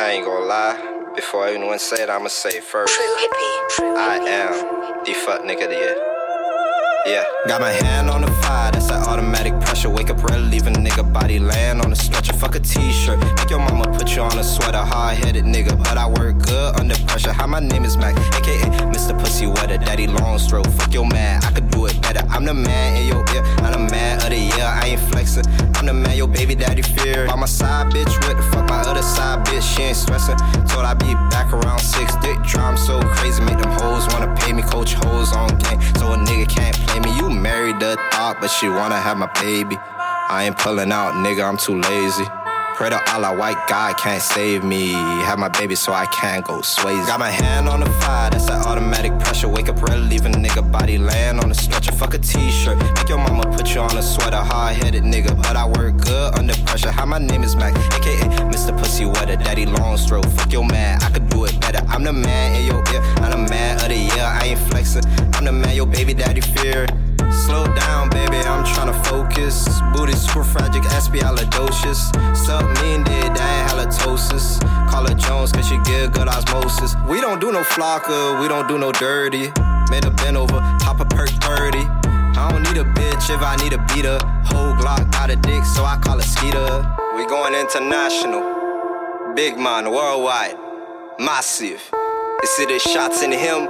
I ain't gonna lie. Before anyone say it, I'ma say it first. I am the fuck nigga of the year. Yeah. Got my hand on the fire, that's that automatic pressure. Wake up early, leave a nigga body land on the stretcher. Fuck a t-shirt, make your mama put you on a sweater. Hard-headed nigga, but I work good under pressure. Hi, my name is Mac, aka Mr. Pussy Wetter, Daddy Long Stroke. Fuck your man, I could do it better. I'm the man in your ear, I'm the man of the year. I ain't flexing, I'm the man your baby daddy fear. By my side, bitch, what the fuck side, bitch? She ain't stressing. Told I be back around six, dick drum so crazy, make them hoes wanna pay me, coach hoes on game, so a nigga can't play me. You married the thought, but she wanna have my baby. I ain't pulling out, nigga, I'm too lazy. Pray to Allah, white God can't save me. Have my baby so I can't go swayzy. Got my hand on the fire, that's that automatic pressure. Wake up early, leave a nigga body land on the stretcher. Fuck a t-shirt, make your mama put you on a sweater. Hard-headed nigga, but I work good under pressure. Hi, my name is Mac, aka Mr. Pussy Wetter, Daddy Long Stroke. Fuck your man, I could do it better. I'm the man in your ear, I'm the man of the year. I ain't flexing, I'm the man your baby daddy fear. Slow down, baby, I'm tryna focus. Booty super fragile, espialidocious. Suck me and did that halitosis. Call her Jones, cause she get good osmosis. We don't do no flocker, we don't do no dirty. Made a bend over, top a perk 30. I don't need a bitch if I need a beater. Whole Glock got a dick, so I call it Skeeter. We going international. Big man, worldwide. Massive. Is it the shots in him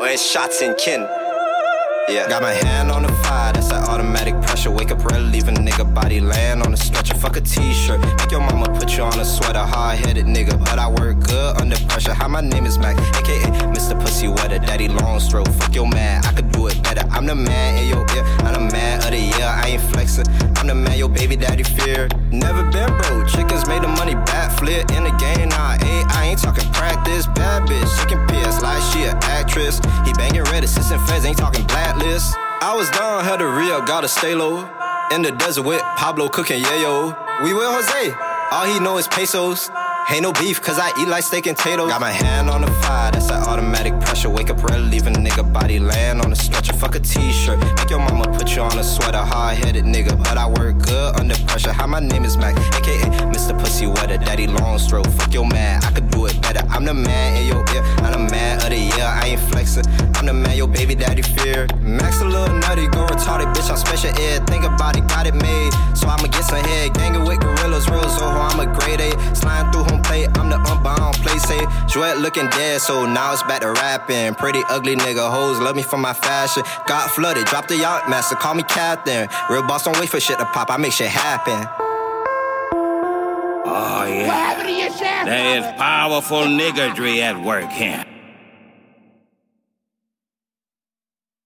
or it's shots in kin? Yeah. Got my hand on the fire, that's that automatic pressure. Wake up early, leave a nigga body land on the stretcher. Fuck a t-shirt, make your mama put you on a sweater. Hard-headed nigga, but I work good under pressure. Hi, my name is Mac, aka Mr. Pussy Wetter, Daddy Long Stroke. Fuck your man, I could. I'm the man in your ear, I'm the man of the year. I ain't flexing, I'm the man your baby daddy fear. Never been broke, chickens made the money back flip in the game. Nah, ain't I ain't talking practice. Bad bitch, she can piss like she an actress. He banging red assistant feds, ain't talking blacklist. I was down, had a real, gotta stay low. In the desert with Pablo cooking yayo. We with Jose, all he know is pesos. Ain't no beef, cause I eat like steak and potatoes. Got my hand on the fire, that's that automatic pressure. Wake up early, leave a nigga body land on a stretcher. Fuck a t-shirt, make your mama put you on a sweater. Hard-headed nigga, but I work good under pressure. Hi, my name is Mac, aka Mr. Pussy Wetter, Daddy Long Stroke. Fuck your man, I could do it better. I'm the man in your ear, I'm the man of the year. I ain't flexing, I'm the man your baby daddy fear. Max a little nutty, go retarded, bitch. I'm special ed. Think about it, got it made, so I'ma get some head. Gangin' with gorillas, real Zoho, I'm a grade A. Slime through home plate, I'm the unbound play safe. Jouette looking dead, so now it's back to rapping. Pretty ugly nigga, hoes love me for my fashion. Got flooded, dropped the yacht master, call me captain. Real boss don't wait for shit to pop, I make shit happen. Oh, yeah. There is powerful niggardry at work here.